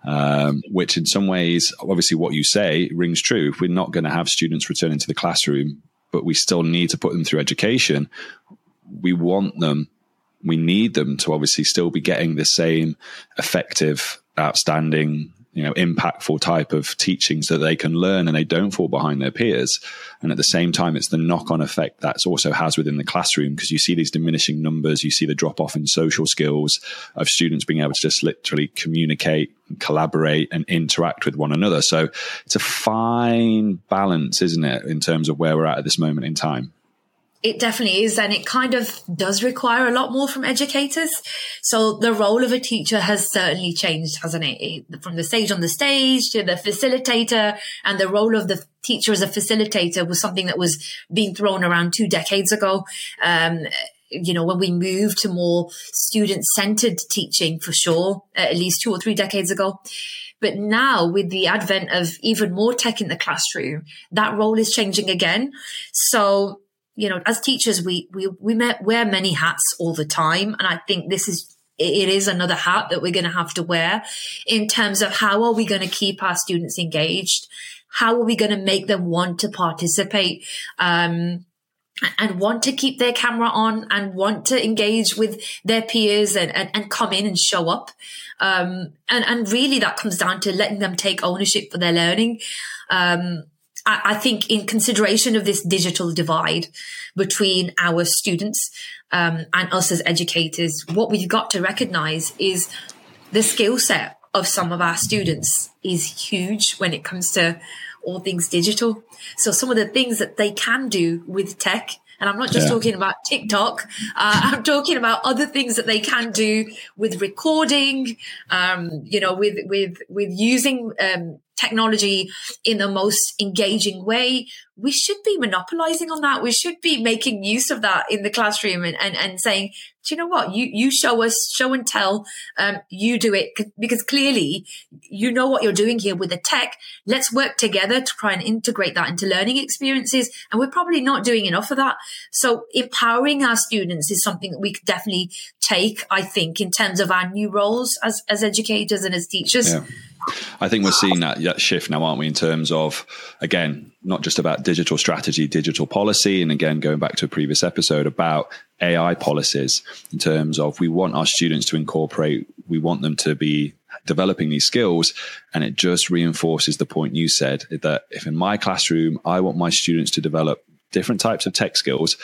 Um, which, in some ways, obviously, what you say rings true. If we're not going to have students returning to the classroom, but we still need to put them through education, we want them, we need them to obviously still be getting the same effective, outstanding you know impactful type of teachings that they can learn and they don't fall behind their peers. And at the same time it's the knock-on effect that also has within the classroom because you see these diminishing numbers you see the drop off in social skills of students being able to just literally communicate and collaborate and interact with one another. So it's a fine balance isn't it in terms of where we're at at this moment in time it definitely is. And it kind of does require a lot more from educators. So the role of a teacher has certainly changed, hasn't it? From the stage on the stage to the facilitator and the role of the teacher as a facilitator was something that was being thrown around two decades ago. Um, you know, when we moved to more student centered teaching for sure, at least two or three decades ago. But now with the advent of even more tech in the classroom, that role is changing again. So you know, as teachers, we, we, we wear many hats all the time. And I think this is, it is another hat that we're going to have to wear in terms of how are we going to keep our students engaged? How are we going to make them want to participate? Um, and want to keep their camera on and want to engage with their peers and, and, and come in and show up. Um, and, and really that comes down to letting them take ownership for their learning. Um, I, think in consideration of this digital divide between our students um, and us as educators, what we've got to recognize is the skill set of some of our students is huge when it comes to all things digital. So some of the things that they can do with tech and I'm not just yeah. talking about TikTok. Uh, [laughs] I'm talking about other things that they can do with recording, um, you know, with, with, with using, um, technology in the most engaging way, we should be monopolizing on that. We should be making use of that in the classroom and, and, and saying, do you know what? You, you show us, show and tell, um, you do it because clearly you know what you're doing here with the tech. Let's work together to try and integrate that into learning experiences. And we're probably not doing enough of that. So empowering our students is something that we could definitely take, I think, in terms of our new roles as, as educators and as teachers. Yeah. I think we're seeing that, that shift now, aren't we? In terms of again, not just about digital strategy, digital policy, and again, going back to a previous episode about AI policies. In terms of we want our students to incorporate, we want them to be developing these skills, and it just reinforces the point you said that if in my classroom I want my students to develop different types of tech skills,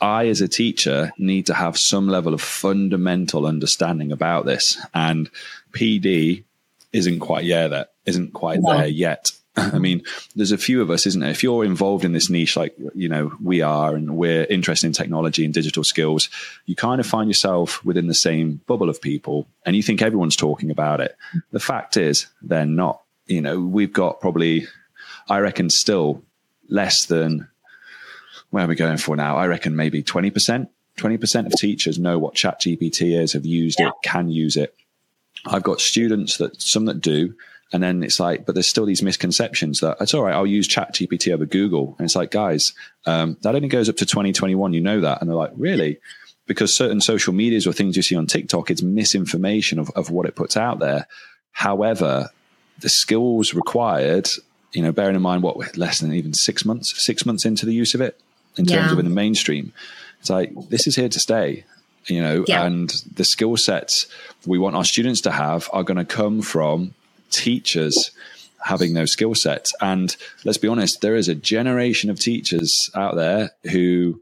I, as a teacher, need to have some level of fundamental understanding about this. And PD isn't quite yeah that isn't quite there yet. [laughs] I mean, there's a few of us, isn't there? If you're involved in this niche, like you know we are, and we're interested in technology and digital skills, you kind of find yourself within the same bubble of people, and you think everyone's talking about it. The fact is, they're not. You know, we've got probably, I reckon, still less than where are we going for now? I reckon maybe twenty percent. Twenty percent of teachers know what Chat GPT is, have used yeah. it, can use it, I've got students that some that do, and then it's like, but there's still these misconceptions that it's all right. I'll use Chat GPT over Google, and it's like, guys, um, that only goes up to 2021. You know that, and they're like, really? Because certain social medias or things you see on TikTok, it's misinformation of, of what it puts out there. However, the skills required, you know, bearing in mind what we're less than even six months, six months into the use of it in terms yeah. of in the mainstream, it's like this is here to stay you know, yeah. and the skill sets we want our students to have are going to come from teachers having those skill sets. And let's be honest, there is a generation of teachers out there who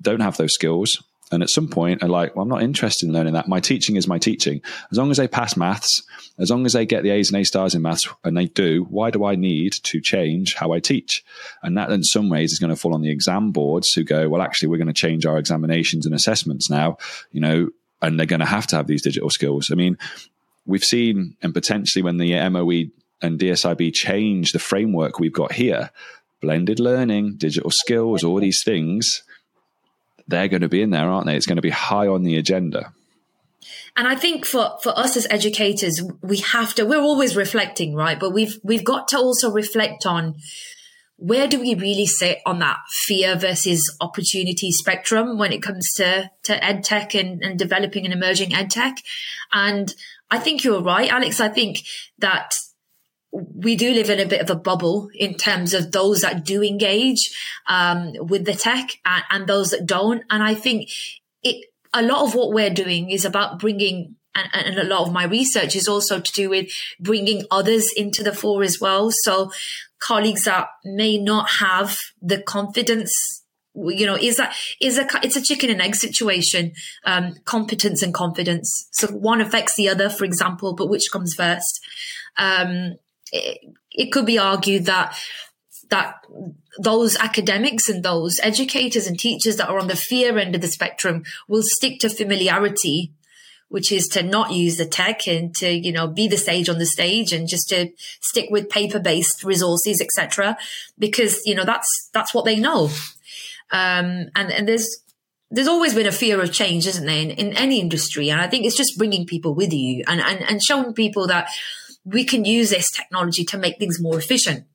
don't have those skills and at some point are like, well, I'm not interested in learning that. My teaching is my teaching. As long as they pass maths, as long as they get the A's and A stars in maths, and they do, why do I need to change how I teach? And that, in some ways, is going to fall on the exam boards who go, well, actually, we're going to change our examinations and assessments now, you know, and they're going to have to have these digital skills. I mean, we've seen, and potentially when the MOE and DSIB change the framework we've got here, blended learning, digital skills, all these things they're going to be in there, aren't they? It's going to be high on the agenda. And I think for, for us as educators, we have to, we're always reflecting, right? But we've, we've got to also reflect on where do we really sit on that fear versus opportunity spectrum when it comes to, to ed tech and, and developing and emerging ed tech? And I think you're right, Alex. I think that we do live in a bit of a bubble in terms of those that do engage um, with the tech and, and, those that don't. And I think it, a lot of what we're doing is about bringing and, and, a lot of my research is also to do with bringing others into the fore as well. So colleagues that may not have the confidence you know is that is a it's a chicken and egg situation um, competence and confidence so one affects the other for example but which comes first um, it, it could be argued that that those academics and those educators and teachers that are on the fear end of the spectrum will stick to familiarity which is to not use the tech and to, you know, be the sage on the stage and just to stick with paper based resources, etc. Because, you know, that's, that's what they know. Um, and, and there's, there's always been a fear of change, isn't there, in, in any industry? And I think it's just bringing people with you and, and, and showing people that we can use this technology to make things more efficient.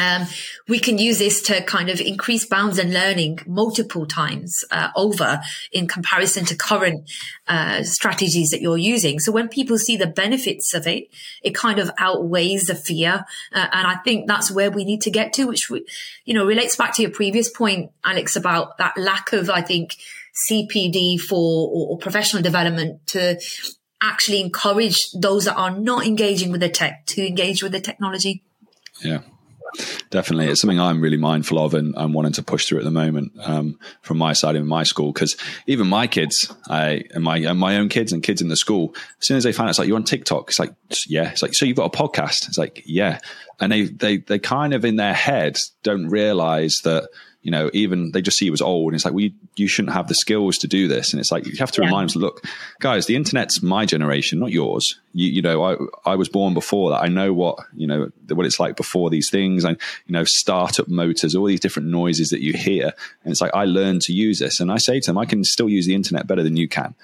Um, we can use this to kind of increase bounds and learning multiple times uh, over in comparison to current uh, strategies that you're using. So when people see the benefits of it, it kind of outweighs the fear, uh, and I think that's where we need to get to, which you know relates back to your previous point, Alex, about that lack of I think CPD for or, or professional development to actually encourage those that are not engaging with the tech to engage with the technology. Yeah, definitely. It's something i'm really mindful of and i'm wanting to push through at the moment um, from my side in my school because even my kids i and my and my own kids and kids in the school as soon as they find out it's like you're on tiktok it's like yeah. It's like so you've got a podcast? It's like yeah. And they they they kind of in their head don't realize that you know, even they just see you as old. And it's like, well, you, you shouldn't have the skills to do this. And it's like, you have to yeah. remind them, look, guys, the internet's my generation, not yours. You, you know, I, I was born before that. I know what, you know, what it's like before these things and, you know, startup motors, all these different noises that you hear. And it's like, I learned to use this. And I say to them, I can still use the internet better than you can.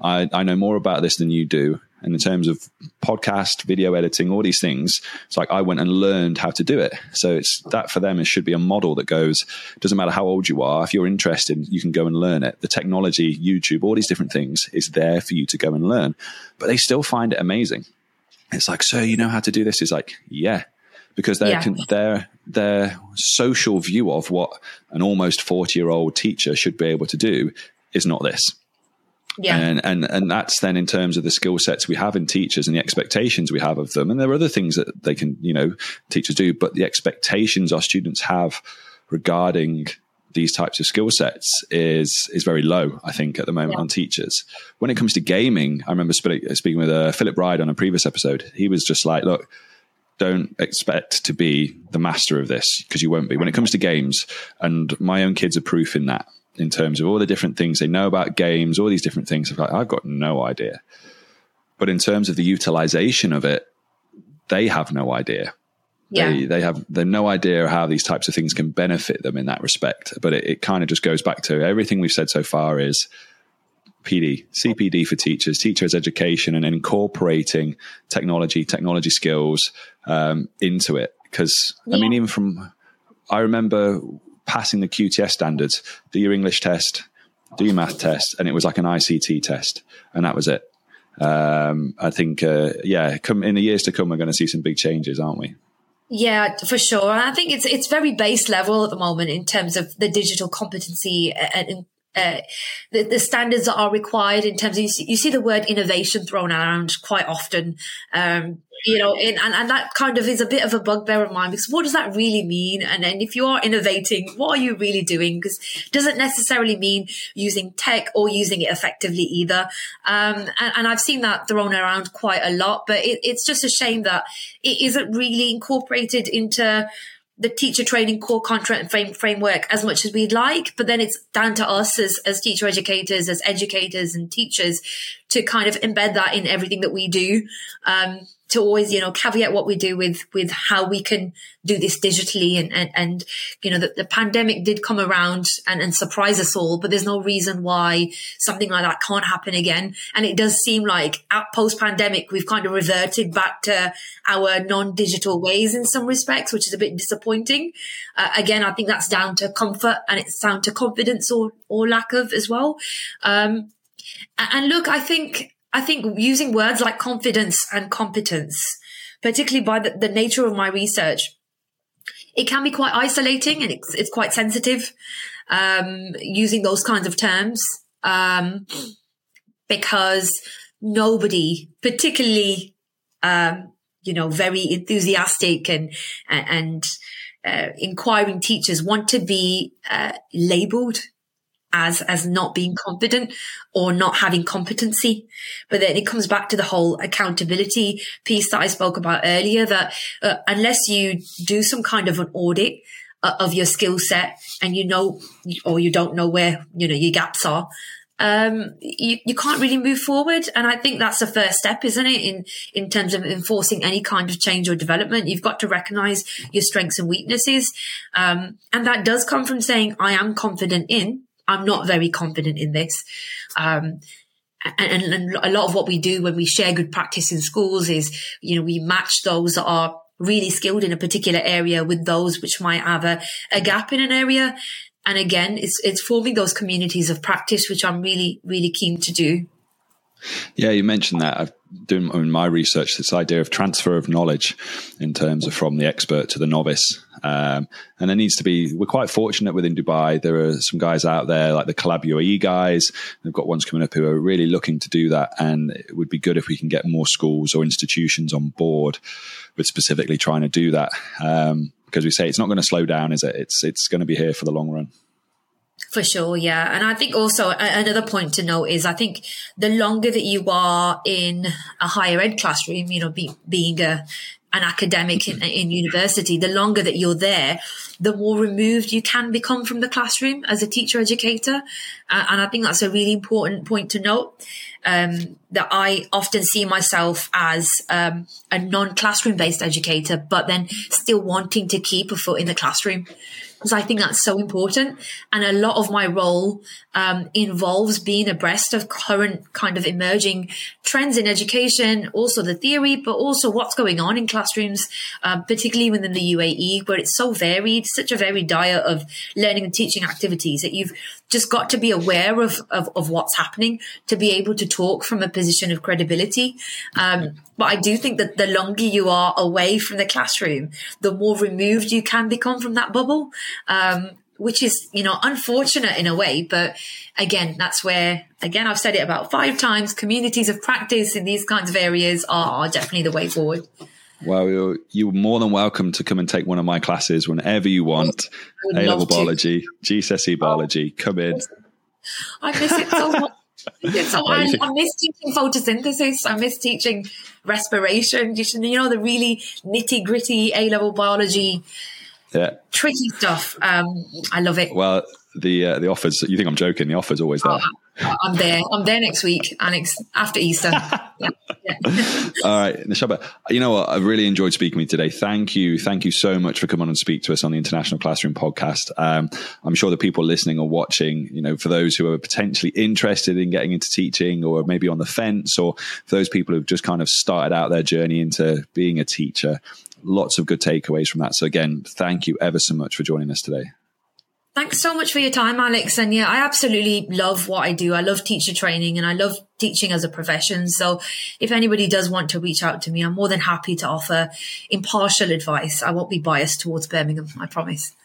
I, I know more about this than you do. And in terms of podcast, video editing, all these things, it's like I went and learned how to do it. So it's that for them, it should be a model that goes, doesn't matter how old you are, if you're interested, you can go and learn it. The technology, YouTube, all these different things is there for you to go and learn. But they still find it amazing. It's like, so you know how to do this? Is like, yeah, because their yeah. their their social view of what an almost forty year old teacher should be able to do is not this. Yeah. And, and, and that's then in terms of the skill sets we have in teachers and the expectations we have of them. And there are other things that they can, you know, teachers do, but the expectations our students have regarding these types of skill sets is is very low, I think, at the moment yeah. on teachers. When it comes to gaming, I remember speaking with uh, Philip Ride on a previous episode. He was just like, look, don't expect to be the master of this because you won't be. When it comes to games, and my own kids are proof in that in terms of all the different things they know about games, all these different things. I've got no idea. But in terms of the utilization of it, they have no idea. Yeah. They, they have they have no idea how these types of things can benefit them in that respect. But it, it kind of just goes back to everything we've said so far is PD, CPD for teachers, teachers education, and incorporating technology, technology skills um, into it. Because yeah. I mean, even from I remember passing the QTS standards, do your English test, do your math test, and it was like an ICT test, and that was it. Um, I think, uh, yeah, come in the years to come, we're going to see some big changes, aren't we? Yeah, for sure. And I think it's it's very base level at the moment in terms of the digital competency and uh, the, the, standards that are required in terms of you see, you see the word innovation thrown around quite often um, you know in, and, and that kind of is a bit of a bugbear of mine because what does that really mean? And then if you are innovating what are you really doing? Because doesn't necessarily mean using tech or using it effectively either. Um, and, and, i've seen that thrown around quite a lot but it, it's just a shame that it isn't really incorporated into the teacher training core content frame, framework as much as we'd like, but then it's down to us as, as teacher educators, as educators and teachers to kind of embed that in everything that we do. Um, to always, you know, caveat what we do with, with how we can do this digitally. And, and, and you know, the, the pandemic did come around and, and surprise us all, but there's no reason why something like that can't happen again. And it does seem like at post pandemic, we've kind of reverted back to our non-digital ways in some respects, which is a bit disappointing. Uh, again, I think that's down to comfort and it's down to confidence or, or lack of as well. Um, and look, I think I think using words like confidence and competence, particularly by the, the nature of my research, it can be quite isolating and it's, it's quite sensitive um, using those kinds of terms um, because nobody, particularly um, you know, very enthusiastic and and uh, inquiring teachers want to be uh, labeled as as not being confident or not having competency but then it comes back to the whole accountability piece that i spoke about earlier that uh, unless you do some kind of an audit uh, of your skill set and you know or you don't know where you know your gaps are um, you, you can't really move forward. And I think that's the first step, isn't it? In, in terms of enforcing any kind of change or development, you've got to recognize your strengths and weaknesses. Um, and that does come from saying, I am confident in, I'm not very confident in this. Um, and, and, a lot of what we do when we share good practice in schools is, you know, we match those that are really skilled in a particular area with those which might have a, a gap in an area. And again, it's, it's forming those communities of practice, which I'm really, really keen to do. Yeah, you mentioned that. I've done in my research this idea of transfer of knowledge in terms of from the expert to the novice. Um, and there needs to be, we're quite fortunate within Dubai. There are some guys out there like the Collab UAE guys. They've got ones coming up who are really looking to do that. And it would be good if we can get more schools or institutions on board with specifically trying to do that. Um, because we say it's not going to slow down, is it? It's, it's going to be here for the long run. For sure, yeah. And I think also another point to note is I think the longer that you are in a higher ed classroom, you know, be, being a, an academic in, in, university, the longer that you're there, the more removed you can become from the classroom as a teacher educator. Uh, and I think that's a really important point to note. Um, that I often see myself as um, a non-classroom based educator, but then still wanting to keep a foot in the classroom because I think that's so important. And a lot of my role um, involves being abreast of current kind of emerging trends in education, also the theory, but also what's going on in classrooms, uh, particularly within the UAE, where it's so varied, such a varied diet of learning and teaching activities that you've just got to be aware of, of, of what's happening to be able to talk from a position of credibility. Um, but I do think that the longer you are away from the classroom, the more removed you can become from that bubble. Um, which is, you know, unfortunate in a way. But again, that's where, again, I've said it about five times. Communities of practice in these kinds of areas are, are definitely the way forward. Well, you're, you're, more than welcome to come and take one of my classes whenever you want. A level biology, GCSE biology, come in. I miss it so much. [laughs] so I, I, miss teaching photosynthesis. I miss teaching respiration. You know, the really nitty gritty A level biology, yeah. tricky stuff. Um, I love it. Well, the uh, the offers. You think I'm joking? The offer's always there. Oh, I'm there. I'm there next week, Alex, after Easter. yeah. [laughs] Yeah. All right, Noshaba. You know what? I've really enjoyed speaking with you today. Thank you. Thank you so much for coming on and speak to us on the International Classroom podcast. Um, I'm sure the people listening or watching, you know, for those who are potentially interested in getting into teaching or maybe on the fence, or for those people who've just kind of started out their journey into being a teacher, lots of good takeaways from that. So again, thank you ever so much for joining us today. Thanks so much for your time, Alex. And yeah, I absolutely love what I do. I love teacher training and I love teaching as a profession. So if anybody does want to reach out to me, I'm more than happy to offer impartial advice. I won't be biased towards Birmingham, I promise. [laughs]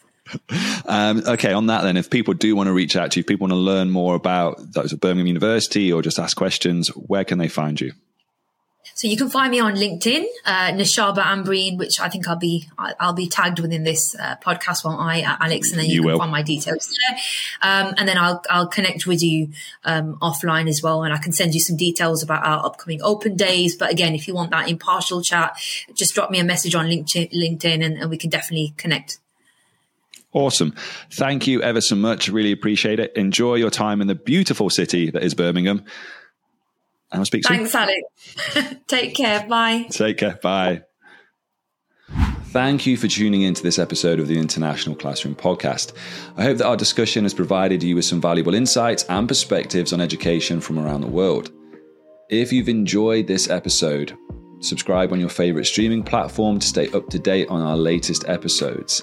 Um, okay, on that then, if people do want to reach out to you, if people want to learn more about those at Birmingham University or just ask questions, where can they find you? So you can find me on LinkedIn, uh, Noshaba Anbreen, which I think I'll be I'll be tagged within this uh, podcast, won't I, Alex? And then you, you can will. find my details there. Um, and then I'll I'll connect with you um, offline as well, and I can send you some details about our upcoming open days. But again, if you want that impartial chat, just drop me a message on LinkedIn, LinkedIn and, and we can definitely connect. Awesome. Thank you ever so much. Really appreciate it. Enjoy your time in the beautiful city that is Birmingham. I'll speak soon. Thanks, Alex. [laughs] Take care. Bye. Take care. Bye. Thank you for tuning in to this episode of the International Classroom Podcast. I hope that our discussion has provided you with some valuable insights and perspectives on education from around the world. If you've enjoyed this episode, subscribe on your favorite streaming platform to stay up to date on our latest episodes.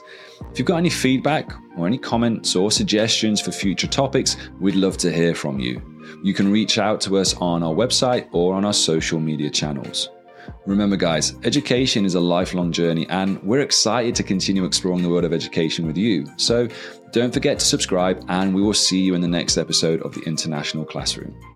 If you've got any feedback or any comments or suggestions for future topics, we'd love to hear from you. You can reach out to us on our website or on our social media channels. Remember, guys, education is a lifelong journey, and we're excited to continue exploring the world of education with you. So don't forget to subscribe, and we will see you in the next episode of the International Classroom.